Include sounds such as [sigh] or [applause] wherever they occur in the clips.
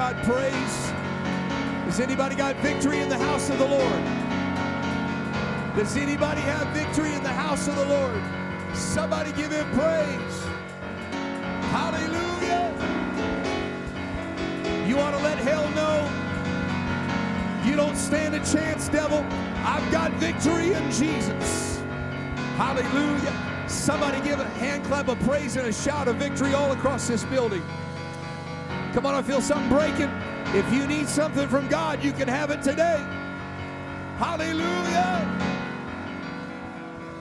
God praise? Has anybody got victory in the house of the Lord? Does anybody have victory in the house of the Lord? Somebody give him praise. Hallelujah. You want to let hell know you don't stand a chance, devil. I've got victory in Jesus. Hallelujah. Somebody give a hand clap of praise and a shout of victory all across this building. Come on, I feel something breaking. If you need something from God, you can have it today. Hallelujah.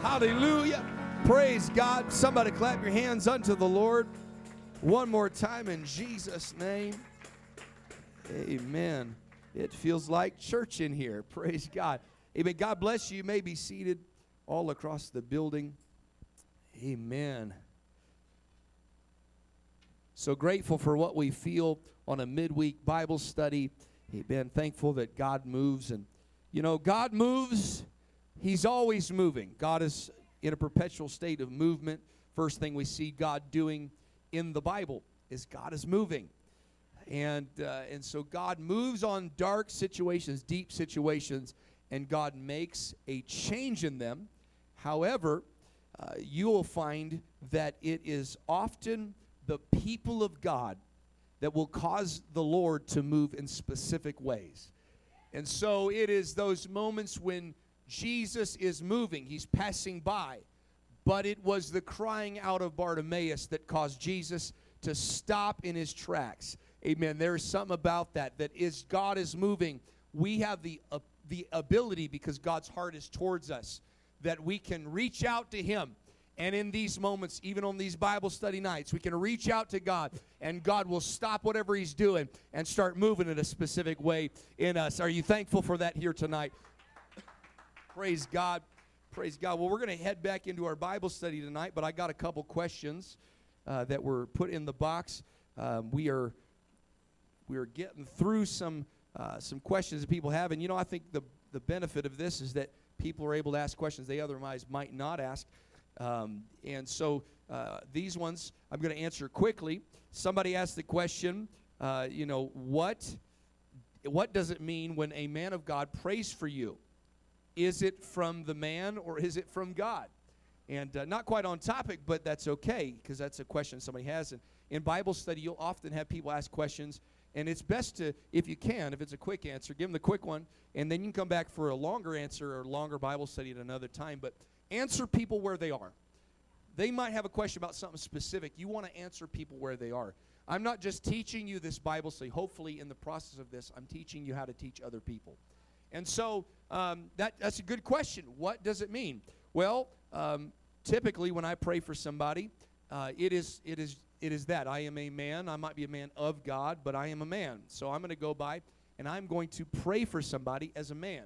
Hallelujah. Praise God. Somebody clap your hands unto the Lord. One more time in Jesus' name. Amen. It feels like church in here. [laughs] Praise God. Amen. God bless you. You may be seated all across the building. Amen. So grateful for what we feel on a midweek Bible study. Amen. Thankful that God moves. And, you know, God moves, He's always moving. God is in a perpetual state of movement. First thing we see God doing in the Bible is God is moving. And, uh, and so God moves on dark situations, deep situations, and God makes a change in them. However, uh, you will find that it is often the people of God that will cause the Lord to move in specific ways. And so it is those moments when Jesus is moving, he's passing by. But it was the crying out of Bartimaeus that caused Jesus to stop in his tracks. Amen. There is something about that that is God is moving. We have the uh, the ability because God's heart is towards us that we can reach out to him. And in these moments, even on these Bible study nights, we can reach out to God and God will stop whatever He's doing and start moving in a specific way in us. Are you thankful for that here tonight? Praise God. Praise God. Well, we're going to head back into our Bible study tonight, but I got a couple questions uh, that were put in the box. Um, we are we are getting through some uh, some questions that people have, and you know I think the the benefit of this is that people are able to ask questions they otherwise might not ask, um, and so uh, these ones I'm going to answer quickly. Somebody asked the question, uh, you know, what what does it mean when a man of God prays for you? Is it from the man or is it from God? And uh, not quite on topic, but that's okay because that's a question somebody has. And in Bible study, you'll often have people ask questions and it's best to, if you can, if it's a quick answer, give them the quick one, and then you can come back for a longer answer or longer Bible study at another time. But answer people where they are. They might have a question about something specific. You want to answer people where they are. I'm not just teaching you this Bible study. Hopefully, in the process of this, I'm teaching you how to teach other people. And so um, that, that's a good question. What does it mean? Well, um, typically when I pray for somebody, uh, it is it is it is that I am a man. I might be a man of God, but I am a man. So I'm going to go by and I'm going to pray for somebody as a man.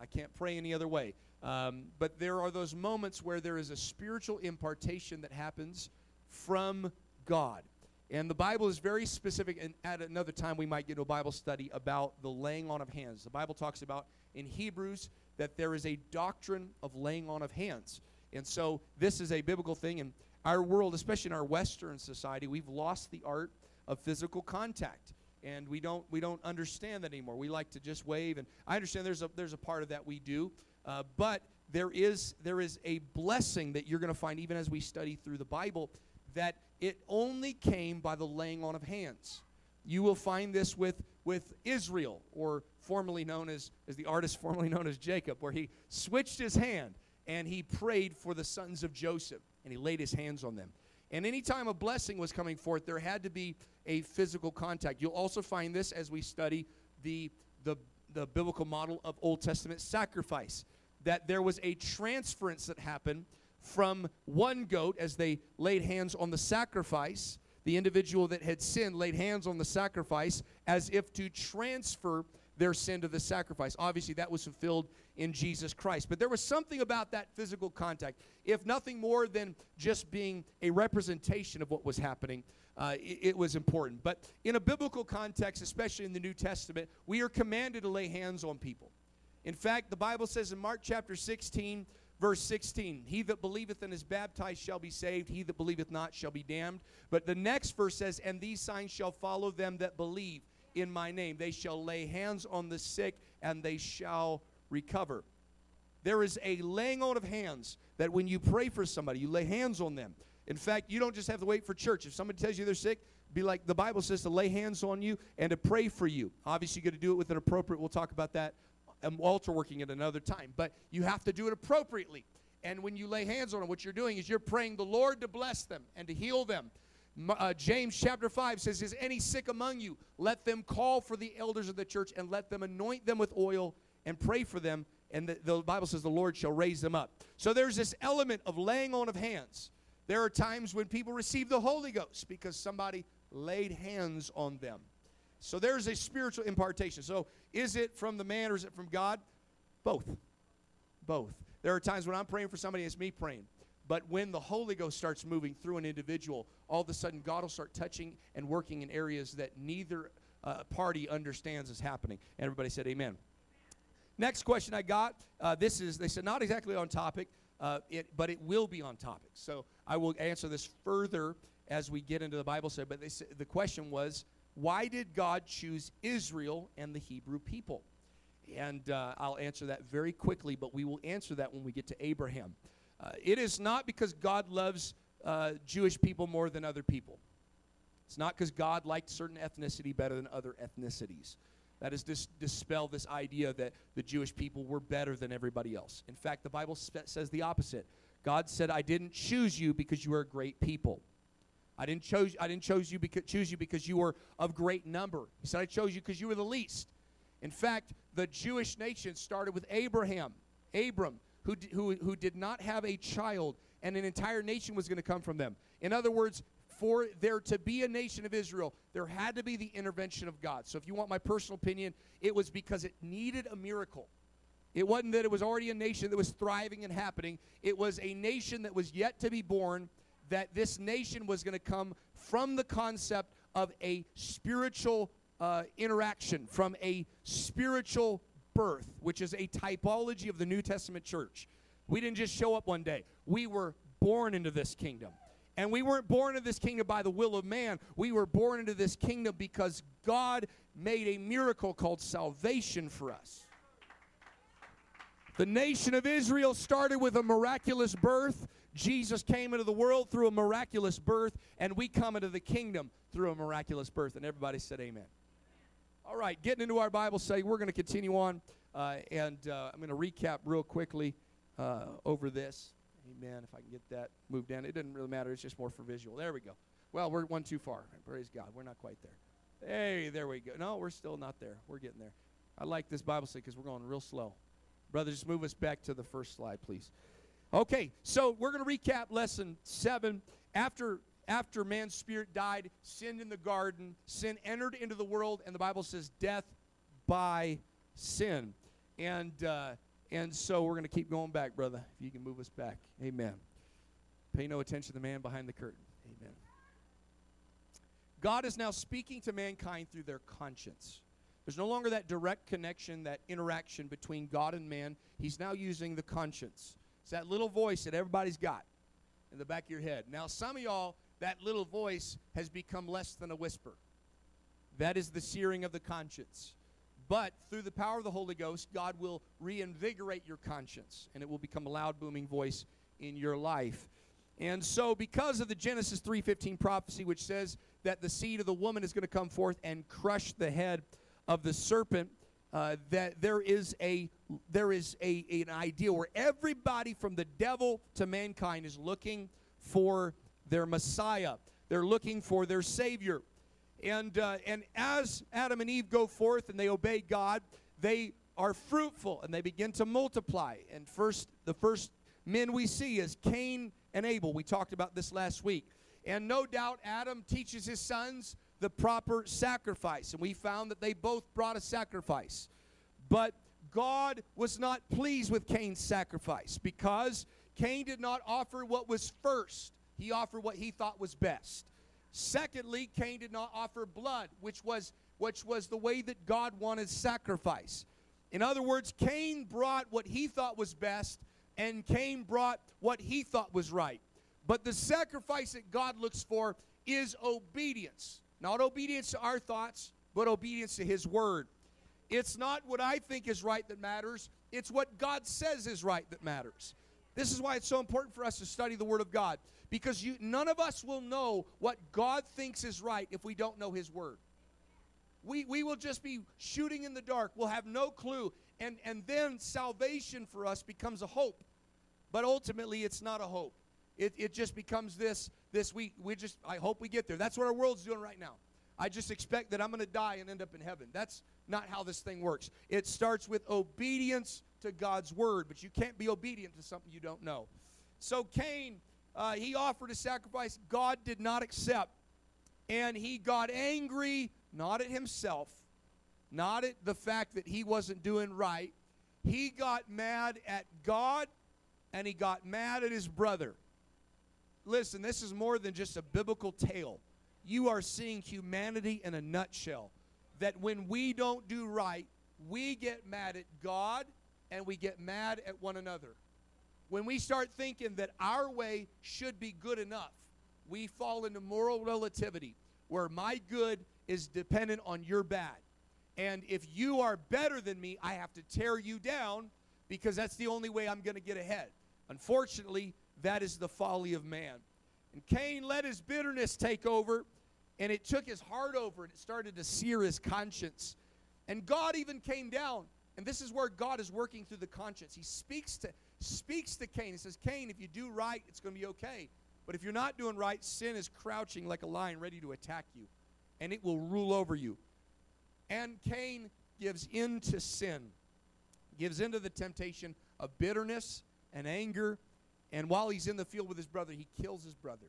I can't pray any other way. Um, but there are those moments where there is a spiritual impartation that happens from God. And the Bible is very specific, and at another time we might get a Bible study about the laying on of hands. The Bible talks about in Hebrews that there is a doctrine of laying on of hands. And so this is a biblical thing, and our world, especially in our Western society, we've lost the art of physical contact. And we don't we don't understand that anymore. We like to just wave, and I understand there's a there's a part of that we do, uh, but there is there is a blessing that you're going to find even as we study through the Bible that it only came by the laying on of hands. You will find this with with Israel, or formerly known as as the artist [laughs] formerly known as Jacob, where he switched his hand and he prayed for the sons of Joseph and he laid his hands on them. And anytime a blessing was coming forth, there had to be a physical contact. You'll also find this as we study the, the, the biblical model of Old Testament sacrifice, that there was a transference that happened from one goat as they laid hands on the sacrifice. The individual that had sinned laid hands on the sacrifice as if to transfer their sin to the sacrifice. Obviously, that was fulfilled in Jesus Christ. But there was something about that physical contact, if nothing more than just being a representation of what was happening. Uh, it, it, was important. But in a biblical context, especially in the New Testament, we are commanded to lay hands on people. In fact, the Bible says in Mark chapter 16, verse 16, He that believeth and is baptized shall be saved, he that believeth not shall be damned. But the next verse says, And these signs shall follow them that believe. in my name. They shall lay hands on the sick and they shall recover. There is a laying on of hands that when you pray for somebody, you lay hands on them. In fact, you don't just have to wait for church. If somebody tells you they're sick, be like the Bible says to lay hands on you and to pray for you. Obviously, you got to do it with an appropriate. We'll talk about that um, altar working at another time, but you have to do it appropriately. And when you lay hands on them, what you're doing is you're praying the Lord to bless them and to heal them. Uh, James chapter 5 says, Is any sick among you? Let them call for the elders of the church and let them anoint them with oil and pray for them. And the, the Bible says the Lord shall raise them up. So there's this element of laying on of hands. There are times when people receive the Holy Ghost because somebody laid hands on them. So there's a spiritual impartation. So is it from the man or is it from God? Both. Both. There are times when I'm praying for somebody, it's me praying. But when the Holy Ghost starts moving through an individual, all of a sudden God will start touching and working in areas that neither uh, party understands is happening. And everybody said, Amen. Next question I got. Uh, this is, they said, not exactly on topic, uh, it, but it will be on topic. So I will answer this further as we get into the Bible study. But they, the question was, why did God choose Israel and the Hebrew people? And uh, I'll answer that very quickly, but we will answer that when we get to Abraham. Uh, it is not because God loves uh, Jewish people more than other people. It's not because God liked certain ethnicity better than other ethnicities. That is dis- dispel this idea that the Jewish people were better than everybody else. In fact, the Bible spe- says the opposite. God said, "I didn't choose you because you are a great people. I didn't choose I didn't you because choose you because you were of great number. He said, I chose you because you were the least. In fact, the Jewish nation started with Abraham, Abram, who, who, who did not have a child, and an entire nation was going to come from them. In other words, for there to be a nation of Israel, there had to be the intervention of God. So, if you want my personal opinion, it was because it needed a miracle. It wasn't that it was already a nation that was thriving and happening, it was a nation that was yet to be born, that this nation was going to come from the concept of a spiritual uh, interaction, from a spiritual birth, which is a typology of the New Testament church. We didn't just show up one day, we were born into this kingdom. And we weren't born into this kingdom by the will of man. We were born into this kingdom because God made a miracle called salvation for us. The nation of Israel started with a miraculous birth. Jesus came into the world through a miraculous birth, and we come into the kingdom through a miraculous birth. And everybody said, Amen. All right, getting into our Bible study, we're going to continue on, uh, and uh, I'm going to recap real quickly uh, over this. Amen. If I can get that moved down, it doesn't really matter. It's just more for visual. There we go. Well, we're one too far. Praise God. We're not quite there. Hey, there we go. No, we're still not there. We're getting there. I like this Bible study because we're going real slow. Brother, just move us back to the first slide, please. Okay, so we're going to recap lesson seven. After after man's spirit died, sinned in the garden, sin entered into the world, and the Bible says death by sin. And uh, and so we're going to keep going back, brother. If you can move us back, Amen. Pay no attention to the man behind the curtain, Amen. God is now speaking to mankind through their conscience. There's no longer that direct connection, that interaction between God and man. He's now using the conscience. It's that little voice that everybody's got in the back of your head. Now, some of y'all that little voice has become less than a whisper. That is the searing of the conscience. But through the power of the Holy Ghost, God will reinvigorate your conscience and it will become a loud booming voice in your life. And so because of the Genesis 3:15 prophecy which says that the seed of the woman is going to come forth and crush the head of the serpent, uh, that there is a there is a, an idea where everybody from the devil to mankind is looking for their Messiah. They're looking for their Savior. And, uh, and as Adam and Eve go forth and they obey God, they are fruitful and they begin to multiply. And first, the first men we see is Cain and Abel. We talked about this last week. And no doubt Adam teaches his sons the proper sacrifice. And we found that they both brought a sacrifice. But God was not pleased with Cain's sacrifice because Cain did not offer what was first. He offered what he thought was best. Secondly, Cain did not offer blood, which was which was the way that God wanted sacrifice. In other words, Cain brought what he thought was best, and Cain brought what he thought was right. But the sacrifice that God looks for is obedience. Not obedience to our thoughts, but obedience to His word. It's not what I think is right that matters, it's what God says is right that matters. This is why it's so important for us to study the Word of God because you, none of us will know what God thinks is right if we don't know His Word. We, we will just be shooting in the dark. We'll have no clue. And, and then salvation for us becomes a hope. But ultimately, it's not a hope. It, it just becomes this, this we, we just, I hope we get there. That's what our world's doing right now. I just expect that I'm going to die and end up in heaven. That's not how this thing works. It starts with obedience to God's word, but you can't be obedient to something you don't know. So Cain, uh, he offered a sacrifice God did not accept. And he got angry, not at himself, not at the fact that he wasn't doing right. He got mad at God and he got mad at his brother. Listen, this is more than just a biblical tale. You are seeing humanity in a nutshell. That when we don't do right, we get mad at God and we get mad at one another. When we start thinking that our way should be good enough, we fall into moral relativity where my good is dependent on your bad. And if you are better than me, I have to tear you down because that's the only way I'm going to get ahead. Unfortunately, that is the folly of man. And Cain let his bitterness take over, and it took his heart over, and it started to sear his conscience. And God even came down, and this is where God is working through the conscience. He speaks to speaks to Cain. He says, "Cain, if you do right, it's going to be okay. But if you're not doing right, sin is crouching like a lion ready to attack you, and it will rule over you." And Cain gives in to sin, gives into the temptation of bitterness and anger and while he's in the field with his brother, he kills his brother.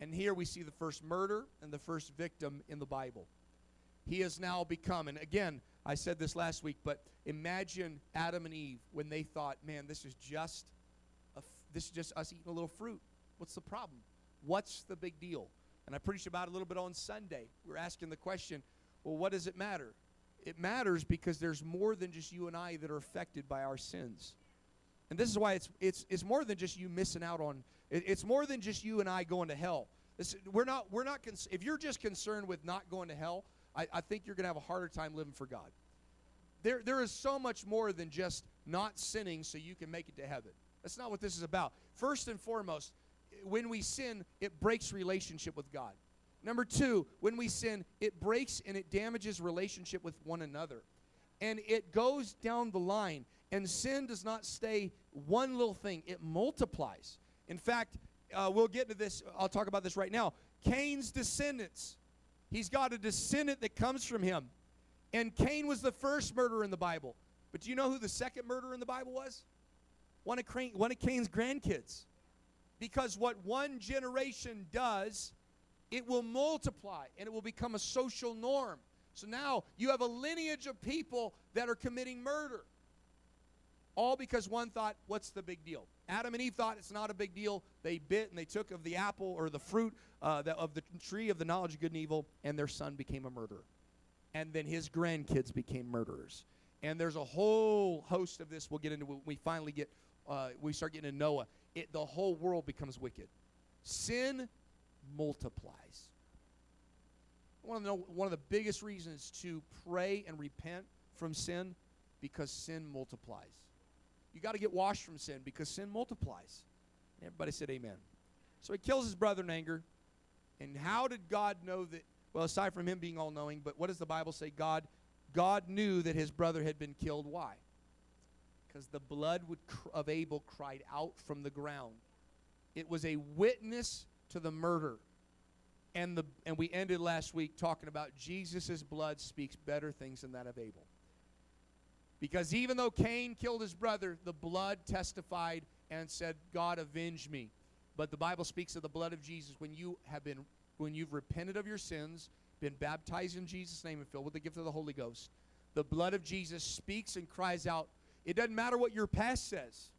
And here we see the first murder and the first victim in the Bible. He has now become, and again, I said this last week, but imagine Adam and Eve when they thought, man, this is just a, this is just us eating a little fruit. What's the problem? What's the big deal? And I preached about it a little bit on Sunday. We are asking the question, well, what does it matter? It matters because there's more than just you and I that are affected by our sins. And this is why it's, it's, it's more than just you missing out on, it, it's more than just you and I going to hell. This, we're not, we're not cons- if you're just concerned with not going to hell, I, I think you're going to have a harder time living for God. There, there is so much more than just not sinning so you can make it to heaven. That's not what this is about. First and foremost, when we sin, it breaks relationship with God. Number two, when we sin, it breaks and it damages relationship with one another. And it goes down the line. And sin does not stay one little thing, it multiplies. In fact, uh, we'll get to this, I'll talk about this right now. Cain's descendants, he's got a descendant that comes from him. And Cain was the first murderer in the Bible. But do you know who the second murderer in the Bible was? One of, one of Cain's grandkids. Because what one generation does, it will multiply and it will become a social norm. So now you have a lineage of people that are committing murder. All because one thought, what's the big deal? Adam and Eve thought it's not a big deal. They bit and they took of the apple or the fruit uh, of the tree of the knowledge of good and evil, and their son became a murderer. And then his grandkids became murderers. And there's a whole host of this we'll get into when we finally get, uh, we start getting to Noah. It, the whole world becomes wicked. Sin multiplies. The, one of the biggest reasons to pray and repent from sin because sin multiplies. You got to get washed from sin because sin multiplies. Everybody said amen. So he kills his brother in anger. And how did God know that? Well, aside from him being all knowing, but what does the Bible say? God, God knew that his brother had been killed. Why? Because the blood cr- of Abel cried out from the ground. It was a witness to the murder. And, the, and we ended last week talking about Jesus' blood speaks better things than that of Abel. Because even though Cain killed his brother, the blood testified and said, God, avenge me. But the Bible speaks of the blood of Jesus when you have been, when you've repented of your sins, been baptized in Jesus' name, and filled with the gift of the Holy Ghost. The blood of Jesus speaks and cries out. It doesn't matter what your past says.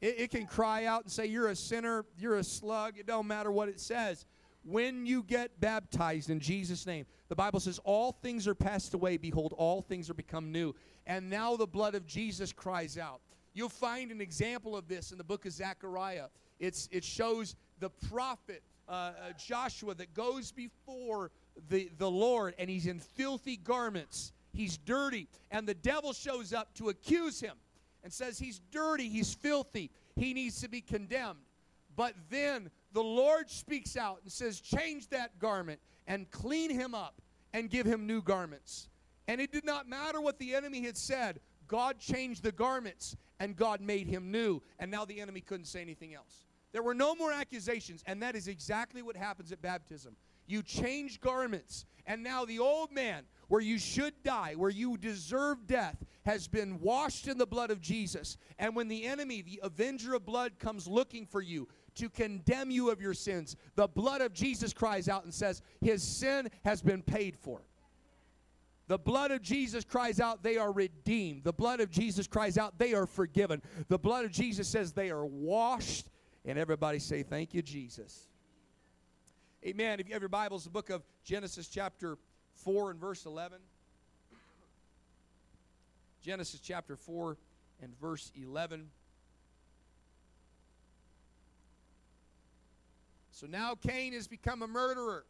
It, it can cry out and say, You're a sinner, you're a slug. It don't matter what it says when you get baptized in Jesus' name, the Bible says, All things are passed away. Behold, all things are become new. And now the blood of Jesus cries out. You'll find an example of this in the book of Zechariah. It's, it shows the prophet uh, uh, Joshua that goes before the, the Lord and he's in filthy garments. He's dirty. And the devil shows up to accuse him and says he's dirty, he's filthy, he needs to be condemned. But then the Lord speaks out and says, Change that garment and clean him up and give him new garments. And it did not matter what the enemy had said, God changed the garments and God made him new. And now the enemy couldn't say anything else. There were no more accusations, and that is exactly what happens at baptism. You change garments, and now the old man, where you should die, where you deserve death, has been washed in the blood of Jesus. And when the enemy, the avenger of blood, comes looking for you to condemn you of your sins, the blood of Jesus cries out and says, His sin has been paid for. The blood of Jesus cries out, they are redeemed. The blood of Jesus cries out, they are forgiven. The blood of Jesus says they are washed. And everybody say, Thank you, Jesus. Amen. If you have your Bibles, the book of Genesis, chapter 4 and verse 11. Genesis chapter 4 and verse 11. So now Cain has become a murderer.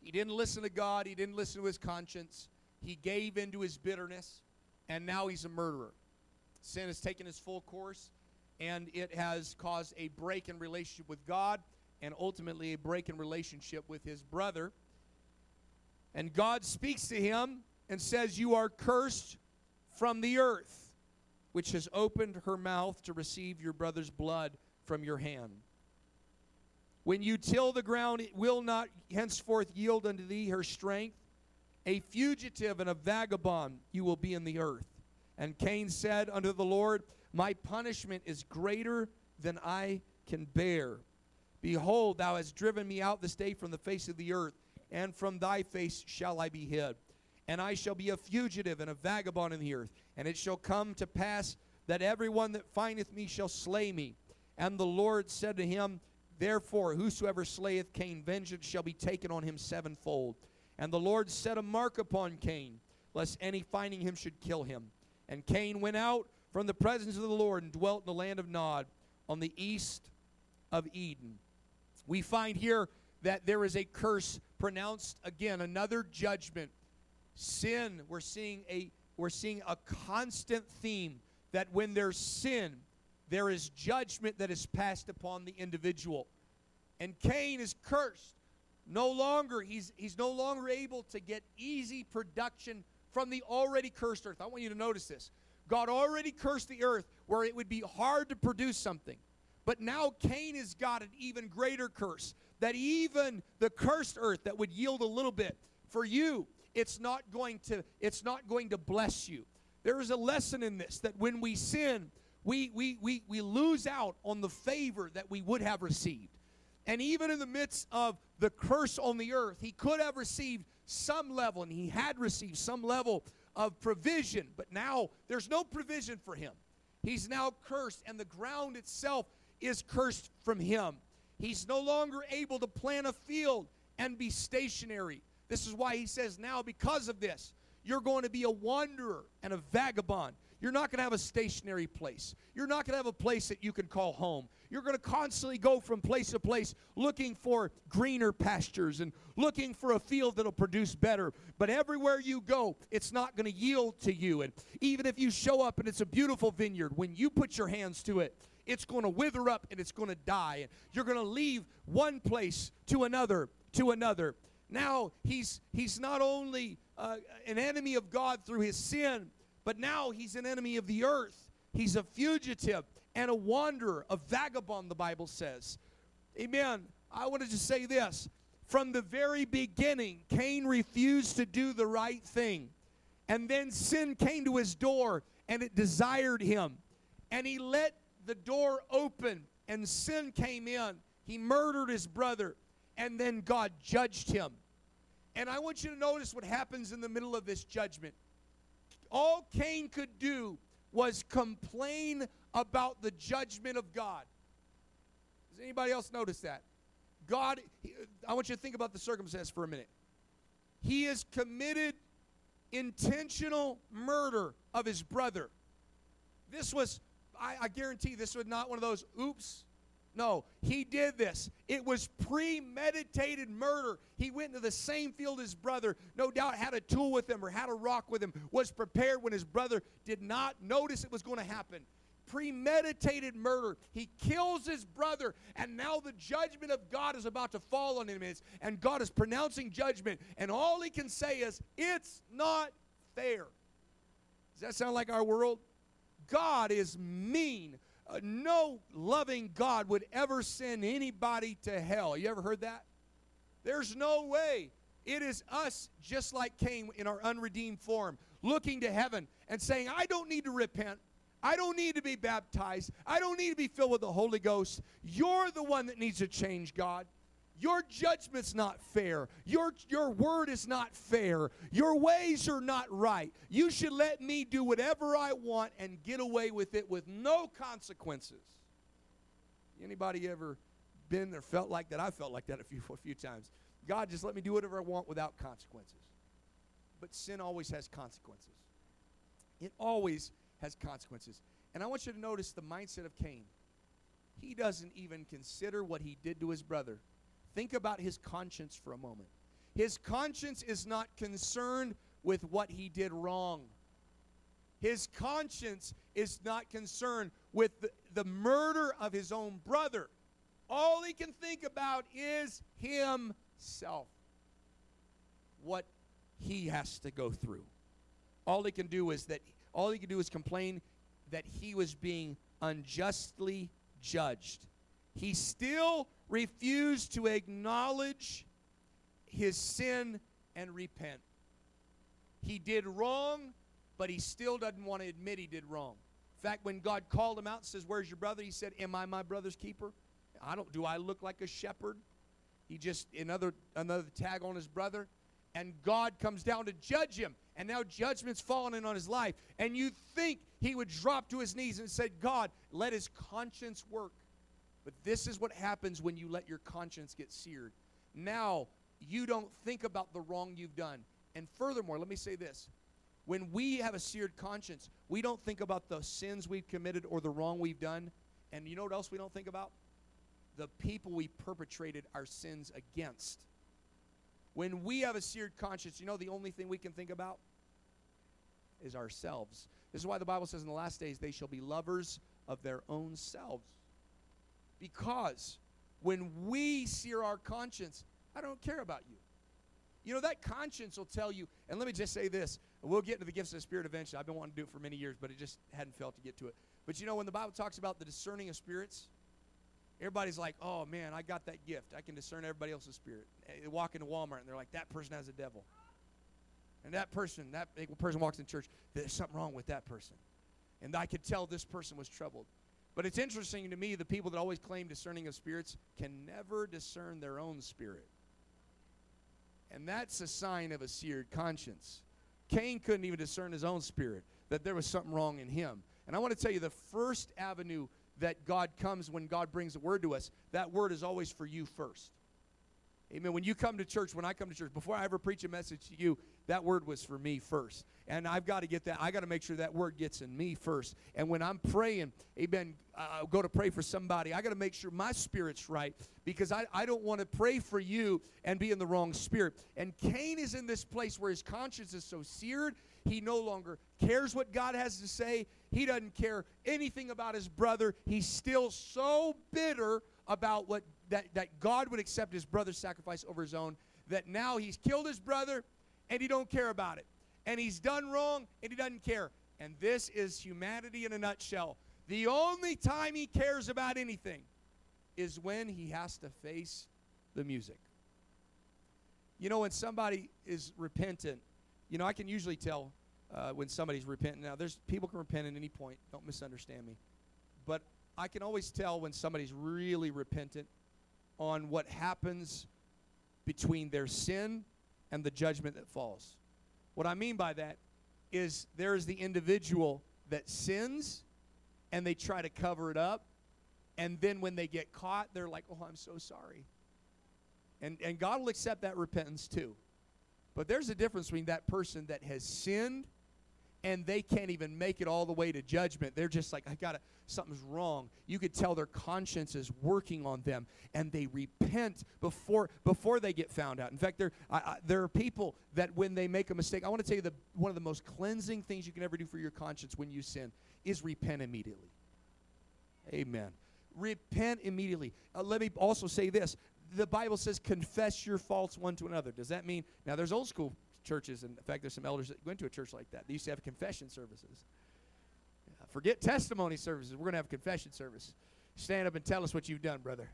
He didn't listen to God, he didn't listen to his conscience. He gave into his bitterness, and now he's a murderer. Sin has taken its full course, and it has caused a break in relationship with God and ultimately a break in relationship with his brother. And God speaks to him and says, You are cursed from the earth, which has opened her mouth to receive your brother's blood from your hand. When you till the ground, it will not henceforth yield unto thee her strength. A fugitive and a vagabond you will be in the earth. And Cain said unto the Lord, My punishment is greater than I can bear. Behold, thou hast driven me out this day from the face of the earth, and from thy face shall I be hid. And I shall be a fugitive and a vagabond in the earth. And it shall come to pass that every one that findeth me shall slay me. And the Lord said to him, Therefore, whosoever slayeth Cain, vengeance shall be taken on him sevenfold. And the Lord set a mark upon Cain, lest any finding him should kill him. And Cain went out from the presence of the Lord and dwelt in the land of Nod on the east of Eden. We find here that there is a curse pronounced again, another judgment. Sin, we're seeing a we're seeing a constant theme that when there's sin, there is judgment that is passed upon the individual. And Cain is cursed. No longer, he's, he's no longer able to get easy production from the already cursed earth. I want you to notice this. God already cursed the earth where it would be hard to produce something. But now Cain has got an even greater curse. That even the cursed earth that would yield a little bit for you, it's not going to, it's not going to bless you. There is a lesson in this that when we sin, we, we, we, we lose out on the favor that we would have received. And even in the midst of the curse on the earth, he could have received some level, and he had received some level of provision, but now there's no provision for him. He's now cursed, and the ground itself is cursed from him. He's no longer able to plant a field and be stationary. This is why he says, Now, because of this, you're going to be a wanderer and a vagabond. You're not going to have a stationary place. You're not going to have a place that you can call home. You're going to constantly go from place to place looking for greener pastures and looking for a field that'll produce better. But everywhere you go, it's not going to yield to you. And even if you show up and it's a beautiful vineyard, when you put your hands to it, it's going to wither up and it's going to die. And you're going to leave one place to another, to another. Now, he's, he's not only uh, an enemy of God through his sin, but now he's an enemy of the earth. He's a fugitive and a wanderer, a vagabond, the Bible says. Amen. I want to just say this. From the very beginning, Cain refused to do the right thing. And then sin came to his door and it desired him. And he let the door open and sin came in. He murdered his brother and then God judged him. And I want you to notice what happens in the middle of this judgment. All Cain could do was complain about the judgment of God. Does anybody else notice that? God, I want you to think about the circumstance for a minute. He has committed intentional murder of his brother. This was, I, I guarantee, this was not one of those, oops, No, he did this. It was premeditated murder. He went into the same field as his brother, no doubt had a tool with him or had a rock with him, was prepared when his brother did not notice it was going to happen. Premeditated murder. He kills his brother, and now the judgment of God is about to fall on him, and God is pronouncing judgment, and all he can say is, It's not fair. Does that sound like our world? God is mean. Uh, no loving God would ever send anybody to hell. You ever heard that? There's no way. It is us, just like Cain in our unredeemed form, looking to heaven and saying, I don't need to repent. I don't need to be baptized. I don't need to be filled with the Holy Ghost. You're the one that needs to change, God. Your judgment's not fair. Your, your word is not fair. Your ways are not right. You should let me do whatever I want and get away with it with no consequences. Anybody ever been there, felt like that? I felt like that a few, a few times. God, just let me do whatever I want without consequences. But sin always has consequences. It always has consequences. And I want you to notice the mindset of Cain. He doesn't even consider what he did to his brother Think about his conscience for a moment. His conscience is not concerned with what he did wrong. His conscience is not concerned with the, the murder of his own brother. All he can think about is himself. What he has to go through. All he can do is that all he can do is complain that he was being unjustly judged. He still refused to acknowledge his sin and repent. He did wrong, but he still doesn't want to admit he did wrong. In fact, when God called him out and says, Where's your brother? He said, Am I my brother's keeper? I don't do I look like a shepherd? He just another another tag on his brother. And God comes down to judge him. And now judgment's falling in on his life. And you think he would drop to his knees and say, God, let his conscience work. But this is what happens when you let your conscience get seared. Now, you don't think about the wrong you've done. And furthermore, let me say this. When we have a seared conscience, we don't think about the sins we've committed or the wrong we've done. And you know what else we don't think about? The people we perpetrated our sins against. When we have a seared conscience, you know the only thing we can think about is ourselves. This is why the Bible says in the last days they shall be lovers of their own selves. Because when we sear our conscience, I don't care about you. You know, that conscience will tell you, and let me just say this. We'll get into the gifts of the Spirit eventually. I've been wanting to do it for many years, but it just hadn't felt to get to it. But you know, when the Bible talks about the discerning of spirits, everybody's like, oh man, I got that gift. I can discern everybody else's spirit. Eh, they walk into Walmart and they're like, that person has a devil. And that person, that person walks in church, there's something wrong with that person. And I could tell this person was troubled. But it's interesting to me the people that always claim discerning of spirits can never discern their own spirit. And that's a sign of a seared conscience. Cain couldn't even discern his own spirit, that there was something wrong in him. And I want to tell you the first avenue that God comes when God brings a word to us, that word is always for you first. Amen. When you come to church, when I come to church, before I ever preach a message to you, that word was for me first. And I've got to get that. I got to make sure that word gets in me first. And when I'm praying, amen, uh, go to pray for somebody, I got to make sure my spirit's right because I, I don't want to pray for you and be in the wrong spirit. And Cain is in this place where his conscience is so seared, he no longer cares what God has to say. He doesn't care anything about his brother. He's still so bitter about what that, that God would accept his brother's sacrifice over his own that now he's killed his brother and he don't care about it. And he's done wrong and he doesn't care. And this is humanity in a nutshell. The only time he cares about anything is when he has to face the music. You know, when somebody is repentant, you know, I can usually tell uh, when somebody's repentant. Now, there's people can repent at any point. Don't misunderstand me. But I can always tell when somebody's really repentant on what happens between their sin and the judgment that falls. What I mean by that is there is the individual that sins and they try to cover it up. And then when they get caught, they're like, oh, I'm so sorry. And, and God will accept that repentance too. But there's a difference between that person that has sinned and they can't even make it all the way to judgment. They're just like, I got to, something's wrong. You could tell their conscience is working on them, and they repent before before they get found out. In fact, there I, I, there are people that when they make a mistake, I want to tell you the one of the most cleansing things you can ever do for your conscience when you sin is repent immediately. Amen. Repent immediately. Uh, let me also say this the Bible says, confess your faults one to another. Does that mean, now there's old school churches, and in fact, there's some elders that went to a church like that. They used to have confession services. Forget testimony services. We're going to have confession service. Stand up and tell us what you've done, brother.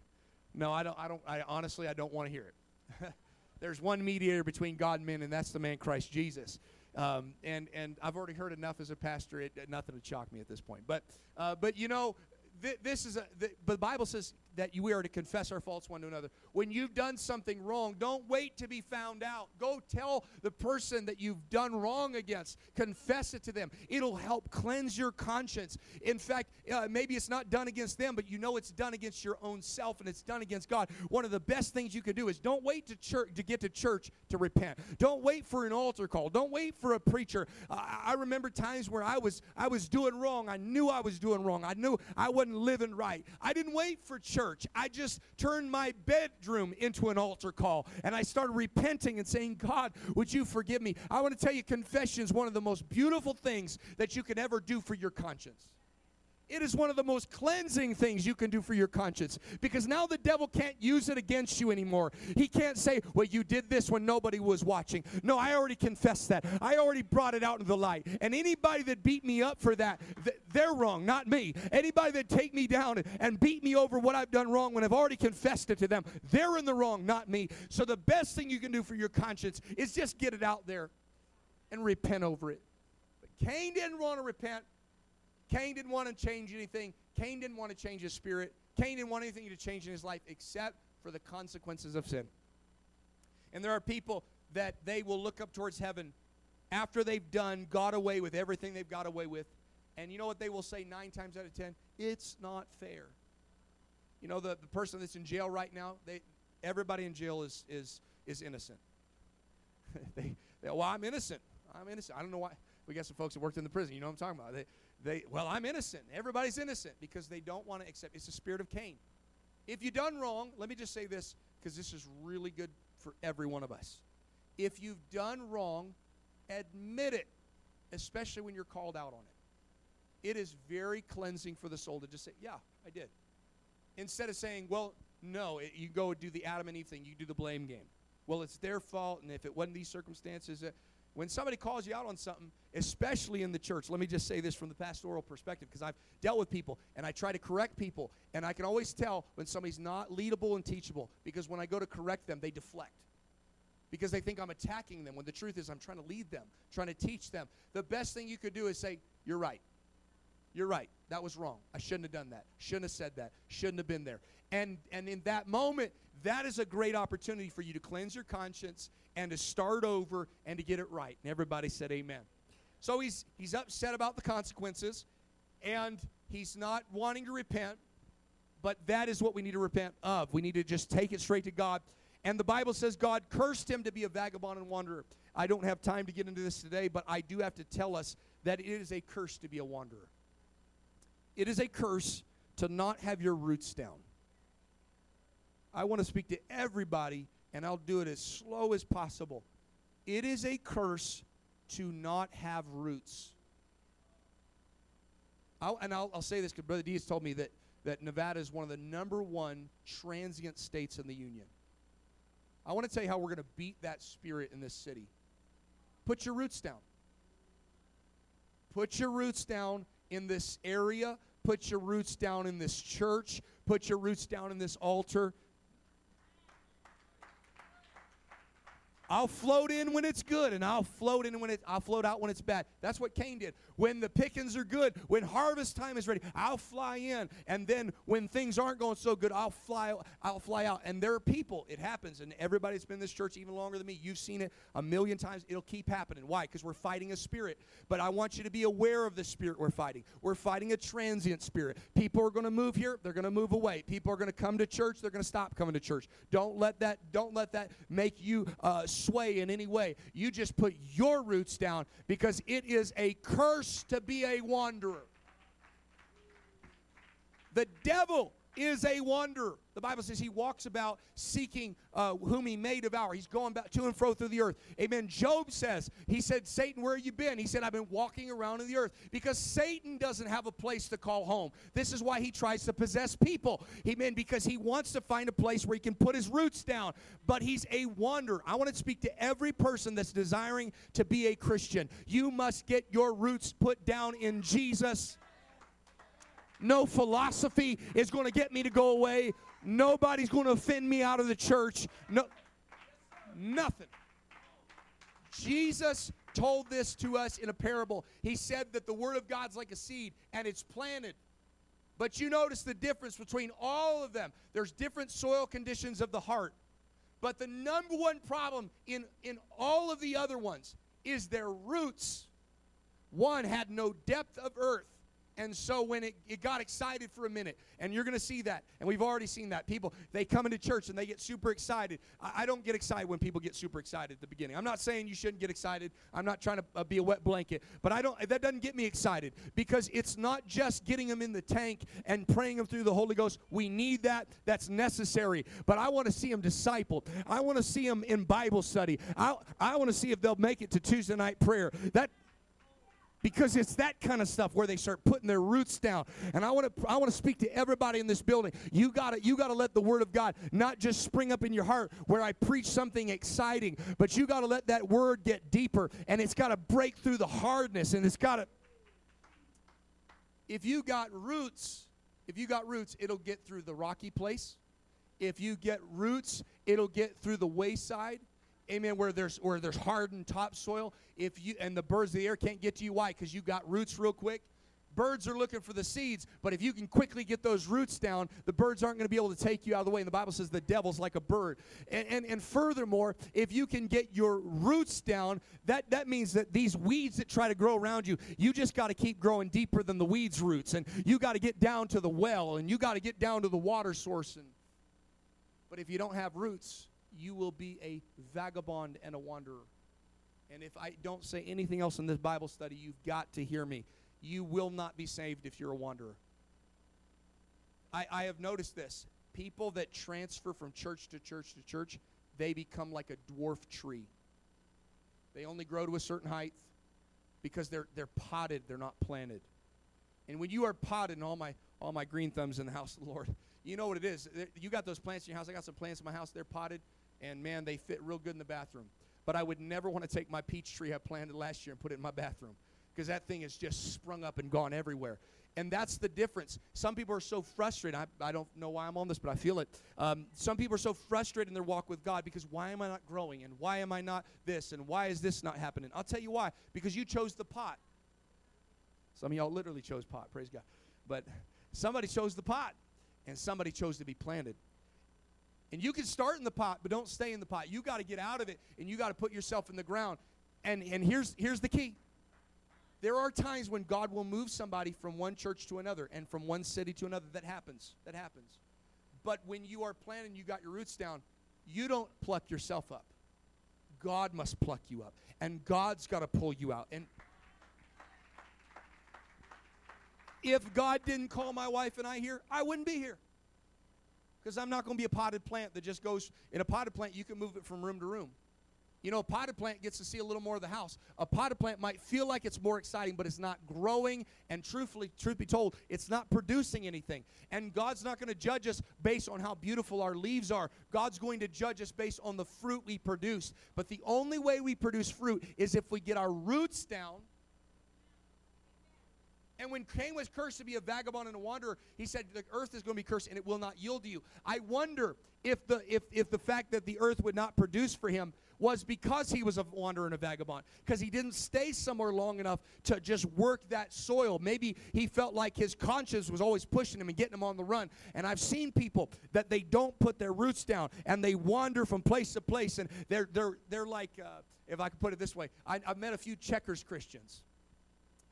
No, I don't. I don't. I honestly, I don't want to hear it. [laughs] There's one mediator between God and men, and that's the man Christ Jesus. Um, and and I've already heard enough as a pastor. It, nothing to shock me at this point. But uh, but you know, th- this is a. But the Bible says that we are to confess our faults one to another. When you've done something wrong, don't wait to be found out. Go tell the person that you've done wrong against. Confess it to them. It'll help cleanse your conscience. In fact, uh, maybe it's not done against them, but you know it's done against your own self and it's done against God. One of the best things you can do is don't wait to church to get to church to repent. Don't wait for an altar call. Don't wait for a preacher. I remember times where I was I was doing wrong. I knew I was doing wrong. I knew I wasn't living right. I didn't wait for church church. I just turned my bedroom into an altar call and I started repenting and saying, God, would you forgive me? I want to tell you, confession is one of the most beautiful things that you can ever do for your conscience. It is one of the most cleansing things you can do for your conscience because now the devil can't use it against you anymore. He can't say, Well, you did this when nobody was watching. No, I already confessed that. I already brought it out into the light. And anybody that beat me up for that, they're wrong, not me. Anybody that take me down and beat me over what I've done wrong when I've already confessed it to them, they're in the wrong, not me. So the best thing you can do for your conscience is just get it out there and repent over it. But Cain didn't want to repent. Cain didn't want to change anything. Cain didn't want to change his spirit. Cain didn't want anything to change in his life except for the consequences of sin. And there are people that they will look up towards heaven after they've done, got away with everything they've got away with. And you know what they will say nine times out of ten? It's not fair. You know, the, the person that's in jail right now, they, everybody in jail is, is, is innocent. [laughs] they, they, well, I'm innocent. I'm innocent. I don't know why. We got some folks that worked in the prison. You know what I'm talking about. They, they, well, I'm innocent. Everybody's innocent because they don't want to accept. It's the spirit of Cain. If you've done wrong, let me just say this because this is really good for every one of us. If you've done wrong, admit it, especially when you're called out on it. It is very cleansing for the soul to just say, Yeah, I did. Instead of saying, Well, no, it, you go do the Adam and Eve thing, you do the blame game. Well, it's their fault, and if it wasn't these circumstances, uh, when somebody calls you out on something, especially in the church, let me just say this from the pastoral perspective because I've dealt with people and I try to correct people, and I can always tell when somebody's not leadable and teachable because when I go to correct them, they deflect because they think I'm attacking them when the truth is I'm trying to lead them, trying to teach them. The best thing you could do is say, You're right. You're right. That was wrong. I shouldn't have done that. Shouldn't have said that. Shouldn't have been there. And and in that moment, that is a great opportunity for you to cleanse your conscience and to start over and to get it right. And everybody said amen. So he's he's upset about the consequences and he's not wanting to repent, but that is what we need to repent of. We need to just take it straight to God. And the Bible says God cursed him to be a vagabond and wanderer. I don't have time to get into this today, but I do have to tell us that it is a curse to be a wanderer. It is a curse to not have your roots down. I want to speak to everybody, and I'll do it as slow as possible. It is a curse to not have roots. I'll, and I'll, I'll say this because Brother Diaz told me that, that Nevada is one of the number one transient states in the Union. I want to tell you how we're going to beat that spirit in this city. Put your roots down. Put your roots down in this area. Put your roots down in this church. Put your roots down in this altar. I'll float in when it's good, and I'll float in when it, I'll float out when it's bad. That's what Cain did. When the pickings are good, when harvest time is ready, I'll fly in, and then when things aren't going so good, I'll fly, I'll fly out. And there are people. It happens, and everybody's been in this church even longer than me. You've seen it a million times. It'll keep happening. Why? Because we're fighting a spirit. But I want you to be aware of the spirit we're fighting. We're fighting a transient spirit. People are going to move here. They're going to move away. People are going to come to church. They're going to stop coming to church. Don't let that. Don't let that make you. Uh, sway in any way. You just put your roots down because it is a curse to be a wanderer. The devil is a wonder. The Bible says he walks about seeking uh, whom he may devour. He's going back to and fro through the earth. Amen. Job says, he said, Satan, where have you been? He said, I've been walking around in the earth because Satan doesn't have a place to call home. This is why he tries to possess people. Amen. Because he wants to find a place where he can put his roots down. But he's a wonder. I want to speak to every person that's desiring to be a Christian. You must get your roots put down in Jesus. No philosophy is going to get me to go away. Nobody's going to offend me out of the church. No, nothing. Jesus told this to us in a parable. He said that the Word of God's like a seed and it's planted. But you notice the difference between all of them. There's different soil conditions of the heart. But the number one problem in, in all of the other ones is their roots. One had no depth of earth and so when it, it got excited for a minute, and you're going to see that, and we've already seen that. People, they come into church and they get super excited. I, I, don't get excited when people get super excited at the beginning. I'm not saying you shouldn't get excited. I'm not trying to uh, be a wet blanket, but I don't. That doesn't get me excited because it's not just getting them in the tank and praying them through the Holy Ghost. We need that. That's necessary. But I want to see them discipled. I want to see them in Bible study. I, I want to see if they'll make it to Tuesday night prayer. That because it's that kind of stuff where they start putting their roots down. And i want to i want to speak to everybody in this building. You got to you got to let the word of god not just spring up in your heart where i preach something exciting but you got to let that word get deeper and it's got to break through the hardness and it's got to if you got roots if you got roots it'll get through the rocky place. If you get roots it'll get through the wayside amen, where there's where there's hardened topsoil, if you and the birds of the air can't get to you, why? Because you got roots real quick. Birds are looking for the seeds, but if you can quickly get those roots down, the birds aren't going to be able to take you out of the way. And the Bible says the devil's like a bird. And, and, and furthermore, if you can get your roots down, that, that means that these weeds that try to grow around you, you just got to keep growing deeper than the weeds' roots. And you got to get down to the well, and you got to get down to the water source. And, but if you don't have roots, you will be a vagabond and a wanderer. And if I don't say anything else in this Bible study, you've got to hear me. You will not be saved if you're a wanderer. I, I have noticed this. People that transfer from church to church to church, they become like a dwarf tree. They only grow to a certain height because they're, they're potted, they're not planted. And when you are potted, and all my, all my green thumbs in the house of the Lord, [laughs] you know what it is. You got those plants in your house. I got some plants in my house. They're potted and man, they fit real good in the bathroom. But I would never want to take my peach tree I planted last year and put it in my bathroom because that thing has just sprung up and gone everywhere. And that's the difference. Some people are so frustrated. I, I don't know why I'm on this, but I feel it. Um, some people are so frustrated in their walk with God because why am I not growing? And why am I not this? And why is this not happening? I'll tell you why. Because you chose the pot. Some of y'all literally chose pot, praise God. But somebody chose the pot, and somebody chose to be planted. And you can start in the pot, but don't stay in the pot. You got to get out of it and you got to put yourself in the ground. And and here's here's the key. There are times when God will move somebody from one church to another and from one city to another. That happens. That happens. But when you are planting, you got your roots down, you don't pluck yourself up. God must pluck you up. And God's got to pull you out. And if God didn't call my wife and I here, I wouldn't be here. Because I'm not going to be a potted plant that just goes, in a potted plant, you can move it from room to room. You know, a potted plant gets to see a little more of the house. A potted plant might feel like it's more exciting, but it's not growing. And truthfully, truth be told, it's not producing anything. And God's not going to judge us based on how beautiful our leaves are. God's going to judge us based on the fruit we produce. But the only way we produce fruit is if we get our roots down and when Cain was cursed to be a vagabond and a wanderer, he said, The earth is going to be cursed and it will not yield to you. I wonder if the, if, if the fact that the earth would not produce for him was because he was a wanderer and a vagabond, because he didn't stay somewhere long enough to just work that soil. Maybe he felt like his conscience was always pushing him and getting him on the run. And I've seen people that they don't put their roots down and they wander from place to place, and they're, they're, they're like, uh, if I could put it this way, I, I've met a few checkers Christians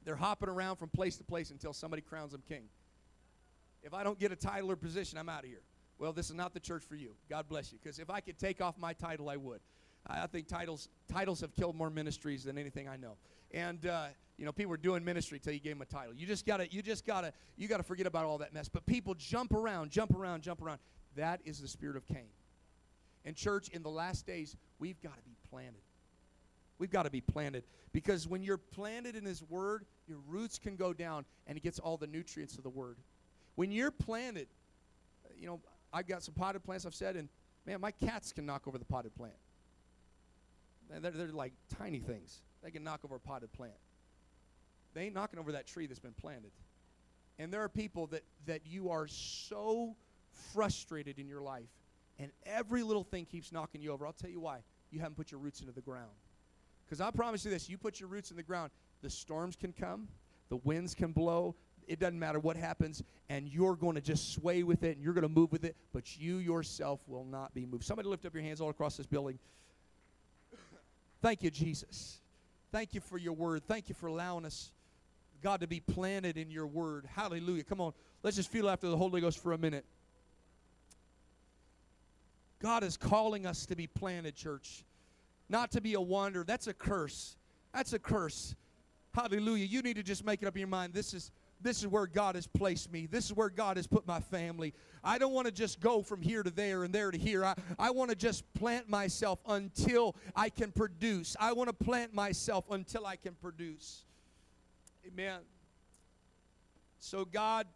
they're hopping around from place to place until somebody crowns them king. If I don't get a title or position, I'm out of here. Well, this is not the church for you. God bless you. Because if I could take off my title, I would. I think titles titles have killed more ministries than anything I know. And uh, you know, people were doing ministry till you gave them a title. You just gotta, you just gotta, you gotta forget about all that mess. But people jump around, jump around, jump around. That is the spirit of Cain. And church, in the last days, we've got to be planted. We've got to be planted because when you're planted in His Word, your roots can go down and it gets all the nutrients of the Word. When you're planted, you know, I've got some potted plants I've said, and man, my cats can knock over the potted plant. They're, they're like tiny things. They can knock over a potted plant. They ain't knocking over that tree that's been planted. And there are people that, that you are so frustrated in your life, and every little thing keeps knocking you over. I'll tell you why. You haven't put your roots into the ground. Because I promise you this you put your roots in the ground, the storms can come, the winds can blow, it doesn't matter what happens, and you're going to just sway with it and you're going to move with it, but you yourself will not be moved. Somebody lift up your hands all across this building. Thank you, Jesus. Thank you for your word. Thank you for allowing us, God, to be planted in your word. Hallelujah. Come on, let's just feel after the Holy Ghost for a minute. God is calling us to be planted, church, not to be a wanderer. That's a curse. That's a curse. Hallelujah. You need to just make it up in your mind. This is this is where God has placed me. This is where God has put my family. I don't want to just go from here to there and there to here. I, I want to just plant myself until I can produce. I want to plant myself until I can produce. Amen. So God,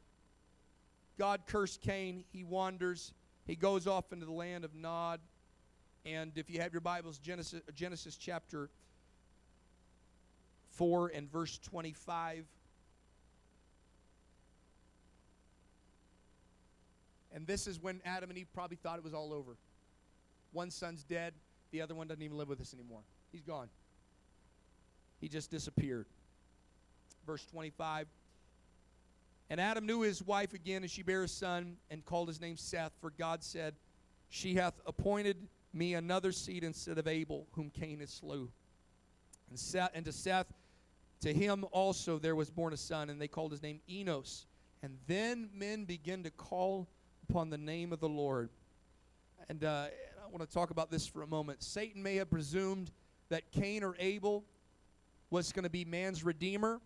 God cursed Cain. He wanders. He goes off into the land of Nod. And if you have your Bibles, Genesis, Genesis chapter 4 and verse 25. And this is when Adam and Eve probably thought it was all over. One son's dead, the other one doesn't even live with us anymore. He's gone. He just disappeared. Verse 25. And Adam knew his wife again, and she bare a son, and called his name Seth, for God said, She hath appointed me another seed instead of Abel, whom Cain slew. And, Seth, and to Seth, to him also there was born a son, and they called his name Enos. And then men began to call upon the name of the Lord. And uh, I want to talk about this for a moment. Satan may have presumed that Cain or Abel was going to be man's redeemer.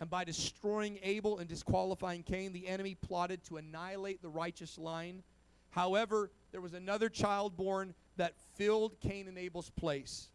And by destroying Abel and disqualifying Cain, the enemy plotted to annihilate the righteous line. However, there was another child born that filled Cain and Abel's place.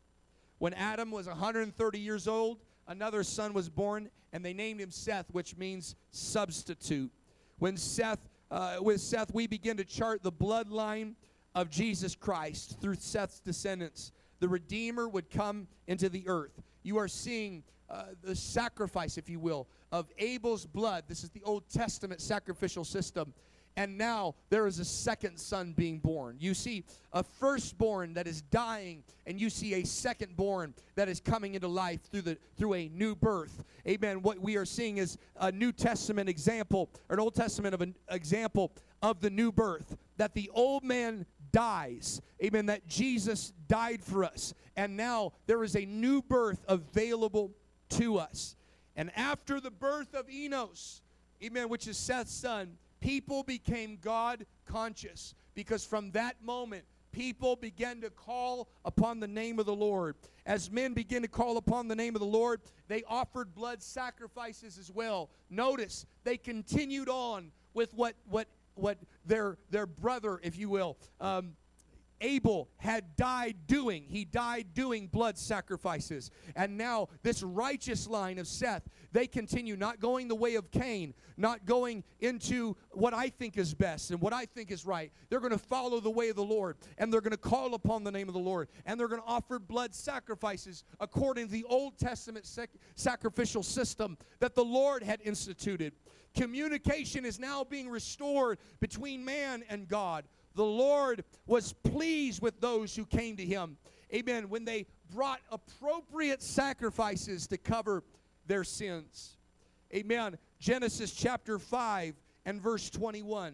When Adam was 130 years old, another son was born, and they named him Seth, which means substitute. When Seth uh, with Seth, we begin to chart the bloodline of Jesus Christ through Seth's descendants. The Redeemer would come into the earth. You are seeing uh, the sacrifice, if you will, of Abel's blood. This is the Old Testament sacrificial system and now there is a second son being born. You see a firstborn that is dying, and you see a secondborn that is coming into life through the through a new birth. Amen. What we are seeing is a New Testament example, or an Old Testament of an example of the new birth. That the old man dies. Amen. That Jesus died for us. And now there is a new birth available to us. And after the birth of Enos, amen, which is Seth's son, people became God conscious because from that moment, people began to call upon the name of the Lord. As men began to call upon the name of the Lord, they offered blood sacrifices as well. Notice they continued on with what what what their their brother, if you will, um, Abel had died doing. He died doing blood sacrifices. And now, this righteous line of Seth, they continue not going the way of Cain, not going into what I think is best and what I think is right. They're going to follow the way of the Lord, and they're going to call upon the name of the Lord, and they're going to offer blood sacrifices according to the Old Testament sac- sacrificial system that the Lord had instituted. Communication is now being restored between man and God the Lord was pleased with those who came to him. Amen. When they brought appropriate sacrifices to cover their sins. Amen. Genesis chapter 5 and verse 21.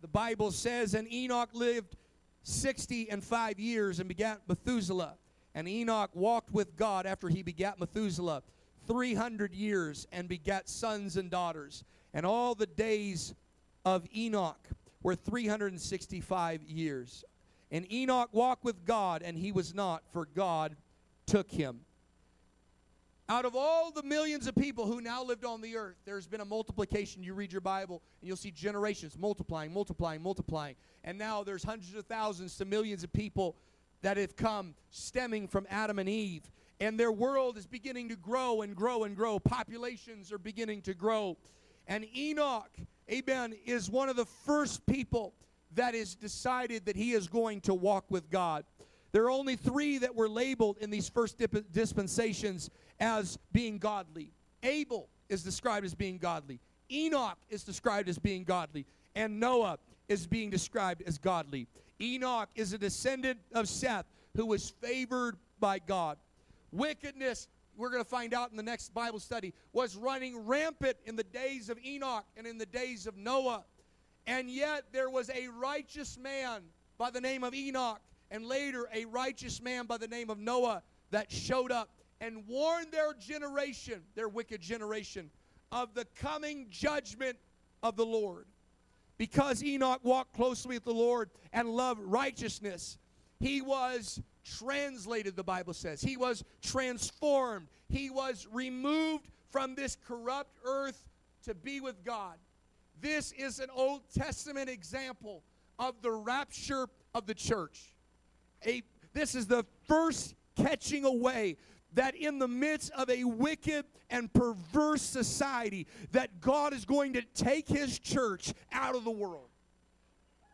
The Bible says, And Enoch lived 60 and 5 years and begat Methuselah. And Enoch walked with God after he begat Methuselah 300 years and begat sons and daughters. And all the days of Enoch were 365 years. And Enoch walked with God, and he was not, for God took him. Out of all the millions of people who now lived on the earth, there's been a multiplication. You read your Bible, and you'll see generations multiplying, multiplying, multiplying. And now there's hundreds of thousands to millions of people that have come stemming from Adam and Eve. And their world is beginning to grow and grow and grow. Populations are beginning to grow. And Enoch, amen, is one of the first people that is decided that he is going to walk with God. There are only three that were labeled in these first dip- dispensations as being godly. Abel is described as being godly. Enoch is described as being godly. And Noah is being described as godly. Enoch is a descendant of Seth who was favored by God. Wickedness, we're going to find out in the next Bible study, was running rampant in the days of Enoch and in the days of Noah. And yet there was a righteous man by the name of Enoch and later a righteous man by the name of Noah that showed up and warned their generation, their wicked generation, of the coming judgment of the Lord. Because Enoch walked closely with the Lord and loved righteousness, he was translated, the Bible says. He was transformed. He was removed from this corrupt earth to be with God. This is an Old Testament example of the rapture of the church. A, this is the first catching away that in the midst of a wicked and perverse society that God is going to take his church out of the world.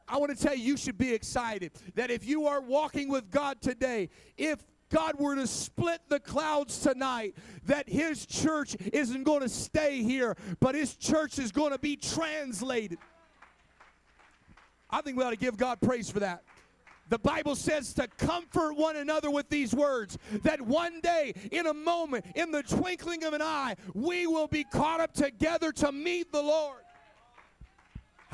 I want to tell you you should be excited that if you are walking with God today, if God were to split the clouds tonight, that His church isn't going to stay here, but His church is going to be translated. I think we ought to give God praise for that. The Bible says to comfort one another with these words that one day, in a moment, in the twinkling of an eye, we will be caught up together to meet the Lord.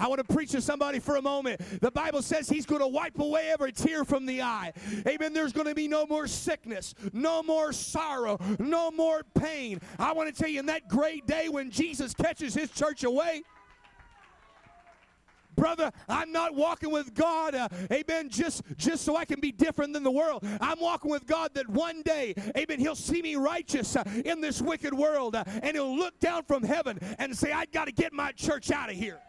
I want to preach to somebody for a moment. The Bible says He's going to wipe away every tear from the eye. Amen. There's going to be no more sickness, no more sorrow, no more pain. I want to tell you, in that great day when Jesus catches His church away, brother, I'm not walking with God, uh, amen, just, just so I can be different than the world. I'm walking with God that one day, amen, He'll see me righteous uh, in this wicked world uh, and He'll look down from heaven and say, I got to get my church out of here.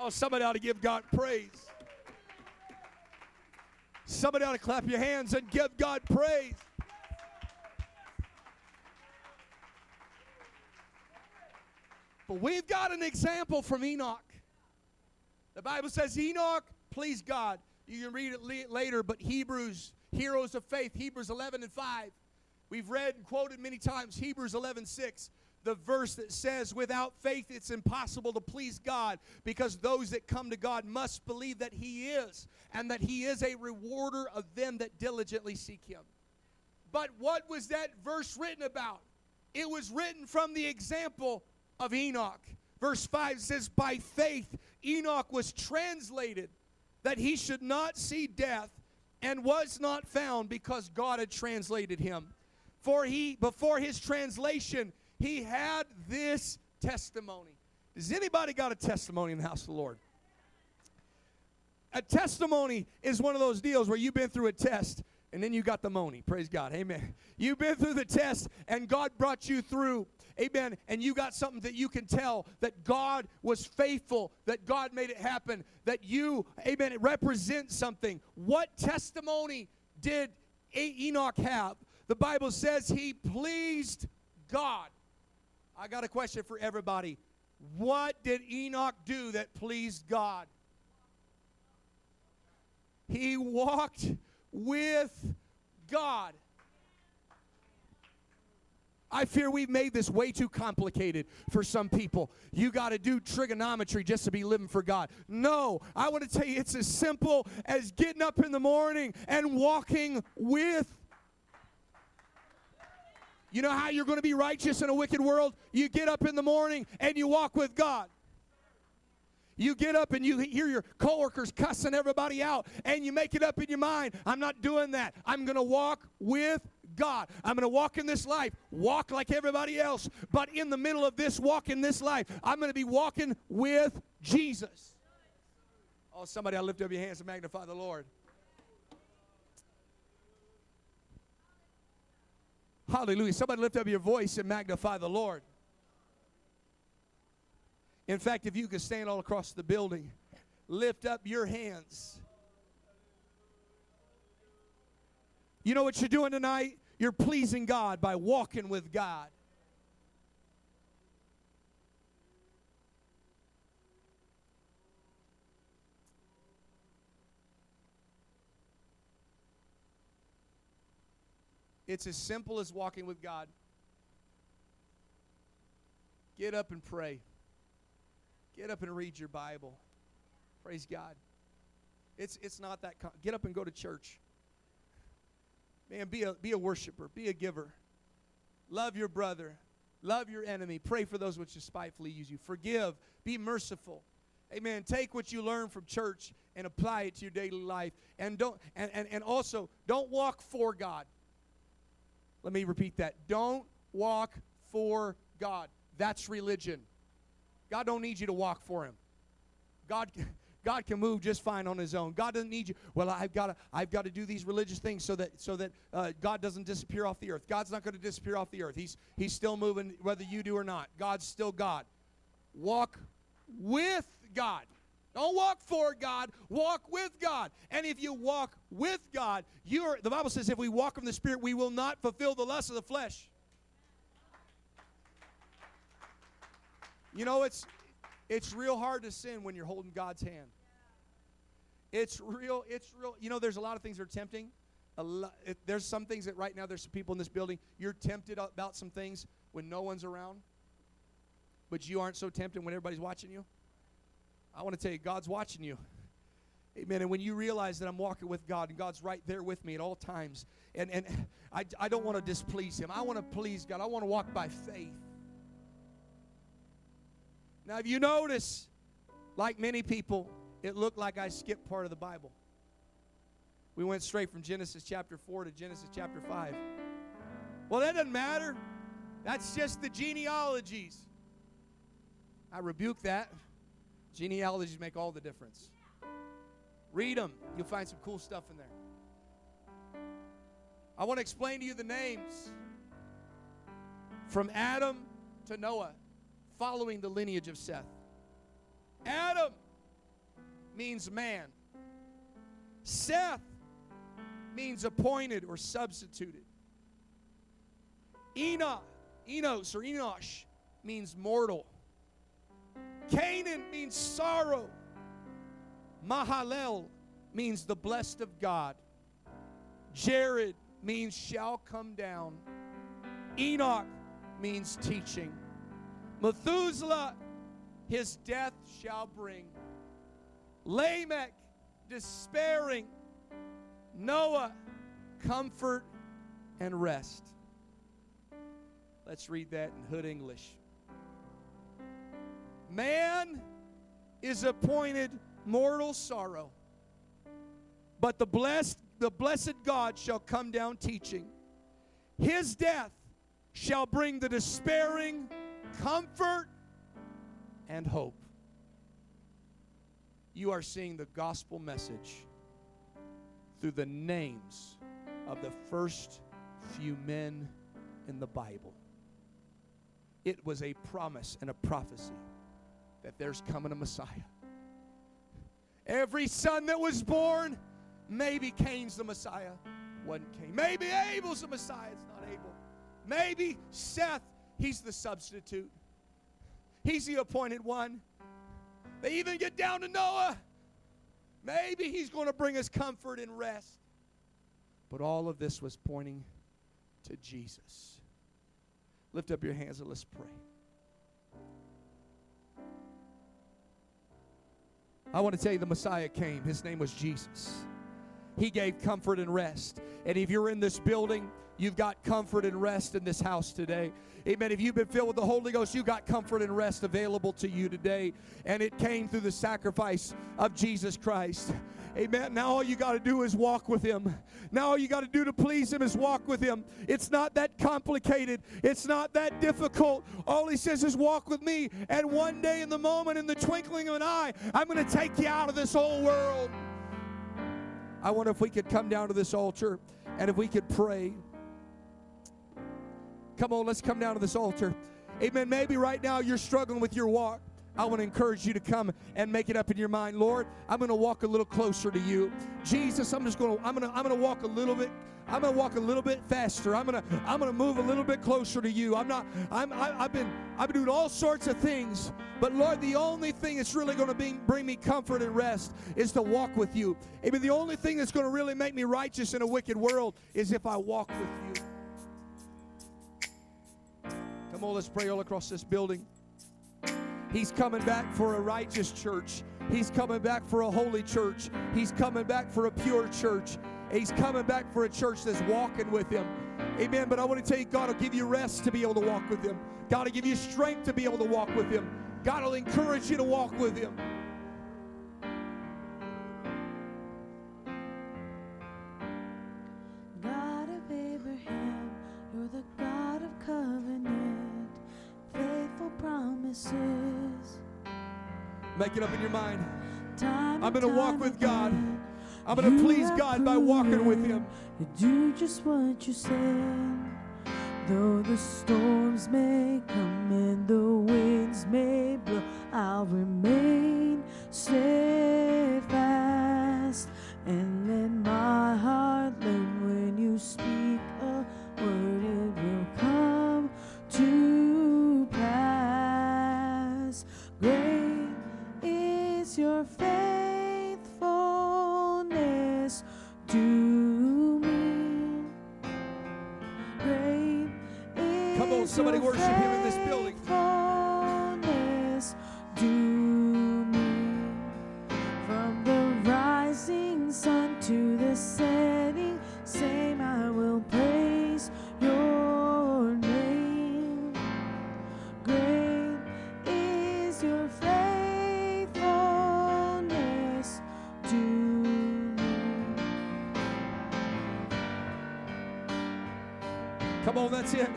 Oh, somebody ought to give God praise. Somebody ought to clap your hands and give God praise. But we've got an example from Enoch. The Bible says Enoch pleased God. You can read it later, but Hebrews, heroes of faith, Hebrews 11 and 5. We've read and quoted many times Hebrews 11 6 the verse that says, Without faith, it's impossible to please God because those that come to God must believe that He is and that He is a rewarder of them that diligently seek Him. But what was that verse written about? It was written from the example of Enoch. Verse 5 says, By faith, Enoch was translated that he should not see death and was not found because God had translated him. For he, before his translation, he had this testimony. Does anybody got a testimony in the house of the Lord? A testimony is one of those deals where you've been through a test and then you got the money. Praise God. Amen. You've been through the test and God brought you through. Amen. And you got something that you can tell that God was faithful, that God made it happen, that you, amen, it represents something. What testimony did Enoch have? The Bible says he pleased God. I got a question for everybody. What did Enoch do that pleased God? He walked with God. I fear we've made this way too complicated for some people. You got to do trigonometry just to be living for God. No, I want to tell you it's as simple as getting up in the morning and walking with you know how you're going to be righteous in a wicked world? You get up in the morning and you walk with God. You get up and you hear your coworkers cussing everybody out, and you make it up in your mind I'm not doing that. I'm going to walk with God. I'm going to walk in this life, walk like everybody else, but in the middle of this walk in this life, I'm going to be walking with Jesus. Oh, somebody, I lift up your hands and magnify the Lord. Hallelujah. Somebody lift up your voice and magnify the Lord. In fact, if you could stand all across the building, lift up your hands. You know what you're doing tonight? You're pleasing God by walking with God. It's as simple as walking with God. Get up and pray. Get up and read your Bible. Praise God. It's, it's not that. Con- Get up and go to church. Man, be a, be a worshiper, be a giver. Love your brother, love your enemy. Pray for those which despitefully use you. Forgive, be merciful. Amen. Take what you learn from church and apply it to your daily life. And don't and, and, and also don't walk for God. Let me repeat that. Don't walk for God. That's religion. God don't need you to walk for him. God [laughs] God can move just fine on his own. God doesn't need you. Well, I've got to I've got to do these religious things so that so that uh, God doesn't disappear off the earth. God's not going to disappear off the earth. He's he's still moving whether you do or not. God's still God. Walk with God. Don't walk for God, walk with God. And if you walk with God, you're the Bible says if we walk in the Spirit, we will not fulfill the lust of the flesh. You know, it's it's real hard to sin when you're holding God's hand. It's real, it's real. You know, there's a lot of things that are tempting. It, there's some things that right now there's some people in this building, you're tempted about some things when no one's around, but you aren't so tempted when everybody's watching you. I want to tell you, God's watching you. Amen. And when you realize that I'm walking with God and God's right there with me at all times, and, and I, I don't want to displease Him, I want to please God. I want to walk by faith. Now, if you notice, like many people, it looked like I skipped part of the Bible. We went straight from Genesis chapter 4 to Genesis chapter 5. Well, that doesn't matter. That's just the genealogies. I rebuke that. Genealogies make all the difference. Read them, you'll find some cool stuff in there. I want to explain to you the names from Adam to Noah following the lineage of Seth. Adam means man. Seth means appointed or substituted. Enoch, Enos or Enosh means mortal. Cainan means sorrow. Mahalel means the blessed of God. Jared means shall come down. Enoch means teaching. Methuselah, his death shall bring. Lamech, despairing. Noah, comfort and rest. Let's read that in Hood English. Man is appointed mortal sorrow, but the blessed, the blessed God shall come down teaching. His death shall bring the despairing comfort and hope. You are seeing the gospel message through the names of the first few men in the Bible. It was a promise and a prophecy that there's coming a Messiah. Every son that was born, maybe Cain's the Messiah, wasn't Cain. Maybe Abel's the Messiah, it's not Abel. Maybe Seth He's the substitute, He's the appointed one. They even get down to Noah. Maybe He's going to bring us comfort and rest. But all of this was pointing to Jesus. Lift up your hands and let's pray. I want to tell you the Messiah came. His name was Jesus. He gave comfort and rest. And if you're in this building, you've got comfort and rest in this house today. Amen. If you've been filled with the Holy Ghost, you got comfort and rest available to you today. And it came through the sacrifice of Jesus Christ. Amen. Now all you got to do is walk with Him. Now all you got to do to please Him is walk with Him. It's not that complicated, it's not that difficult. All He says is walk with me. And one day, in the moment, in the twinkling of an eye, I'm going to take you out of this whole world. I wonder if we could come down to this altar and if we could pray. Come on, let's come down to this altar. Amen. Maybe right now you're struggling with your walk. I want to encourage you to come and make it up in your mind. Lord, I'm going to walk a little closer to you. Jesus, I'm just going to I'm going to I'm going to walk a little bit I'm going to walk a little bit faster. I'm going to I'm going to move a little bit closer to you. I'm not I'm I, I've been I've been doing all sorts of things, but Lord, the only thing that's really going to bring, bring me comfort and rest is to walk with you. Amen. The only thing that's going to really make me righteous in a wicked world is if I walk with you. Come on, let's pray all across this building. He's coming back for a righteous church. He's coming back for a holy church. He's coming back for a pure church. He's coming back for a church that's walking with Him. Amen. But I want to tell you, God will give you rest to be able to walk with Him. God will give you strength to be able to walk with Him. God will encourage you to walk with Him. Make it up in your mind. I'm going to walk with God. I'm going to please God by walking with Him. You do just what you said. Though the storms may come and the winds may blow, I'll remain steadfast and let my heart learn when you speak somebody worship Him in this building. faithfulness to me. From the rising sun to the setting, same I will praise your name. Great is your faithfulness to me. Come on, that's it.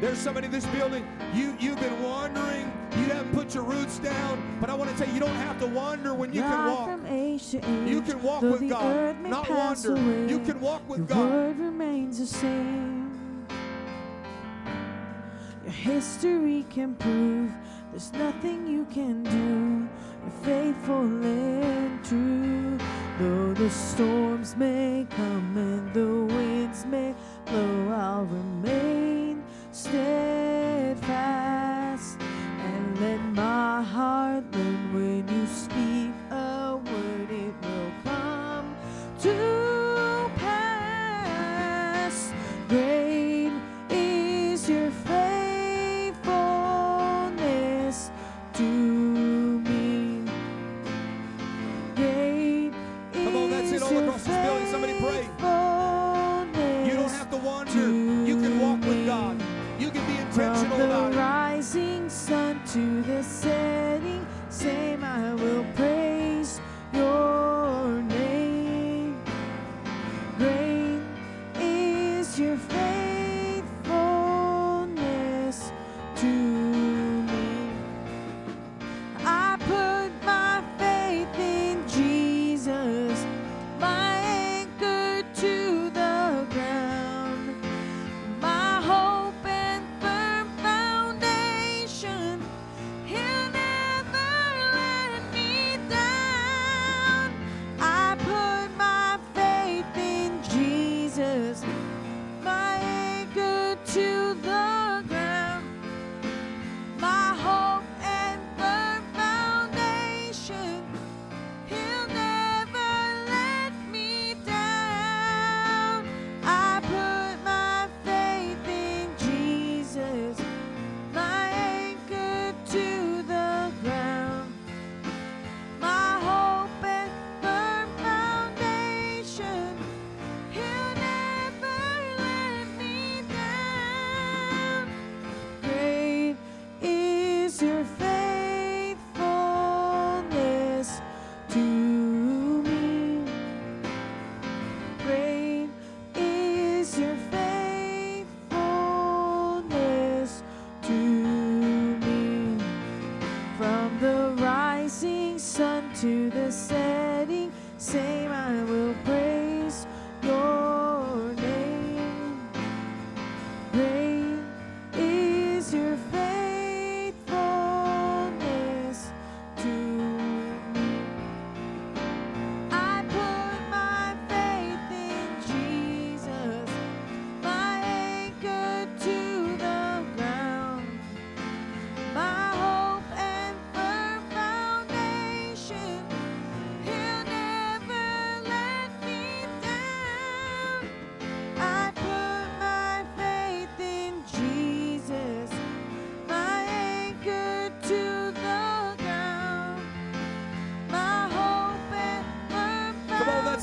There's somebody in this building. You you've been wandering. You haven't put your roots down. But I want to tell you, you don't have to wander when you can walk. from age age, You can walk with God, not wander. Away, You can walk with God. word remains the same. Your history can prove there's nothing you can do. You're faithful and true. Though the storms may come and the winds may blow, I'll remain steadfast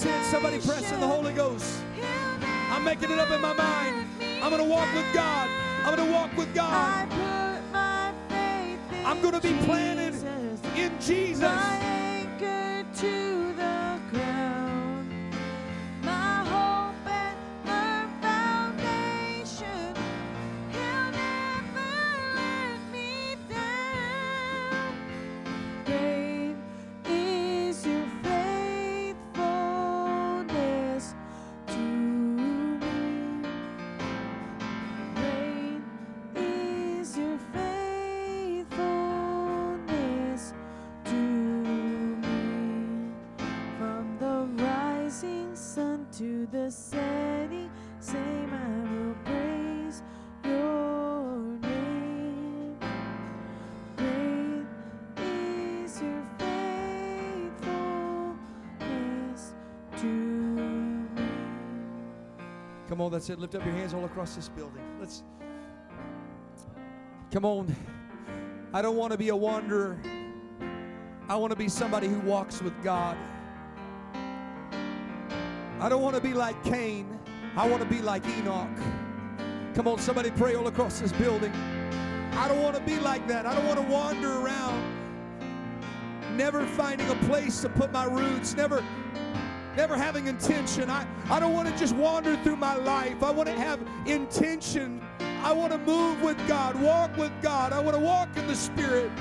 That's it. Somebody press in the Holy Ghost. I'm making it up in my mind. I'm going to walk with God. I'm going to walk with God. I put my faith in I'm going to be planted in Jesus. On, that's it. Lift up your hands all across this building. Let's. Come on. I don't want to be a wanderer. I want to be somebody who walks with God. I don't want to be like Cain. I want to be like Enoch. Come on, somebody pray all across this building. I don't want to be like that. I don't want to wander around, never finding a place to put my roots, never never having intention. I, I don't want to just wander through my life. I want to have intention. I want to move with God, walk with God. I want to walk in the Spirit.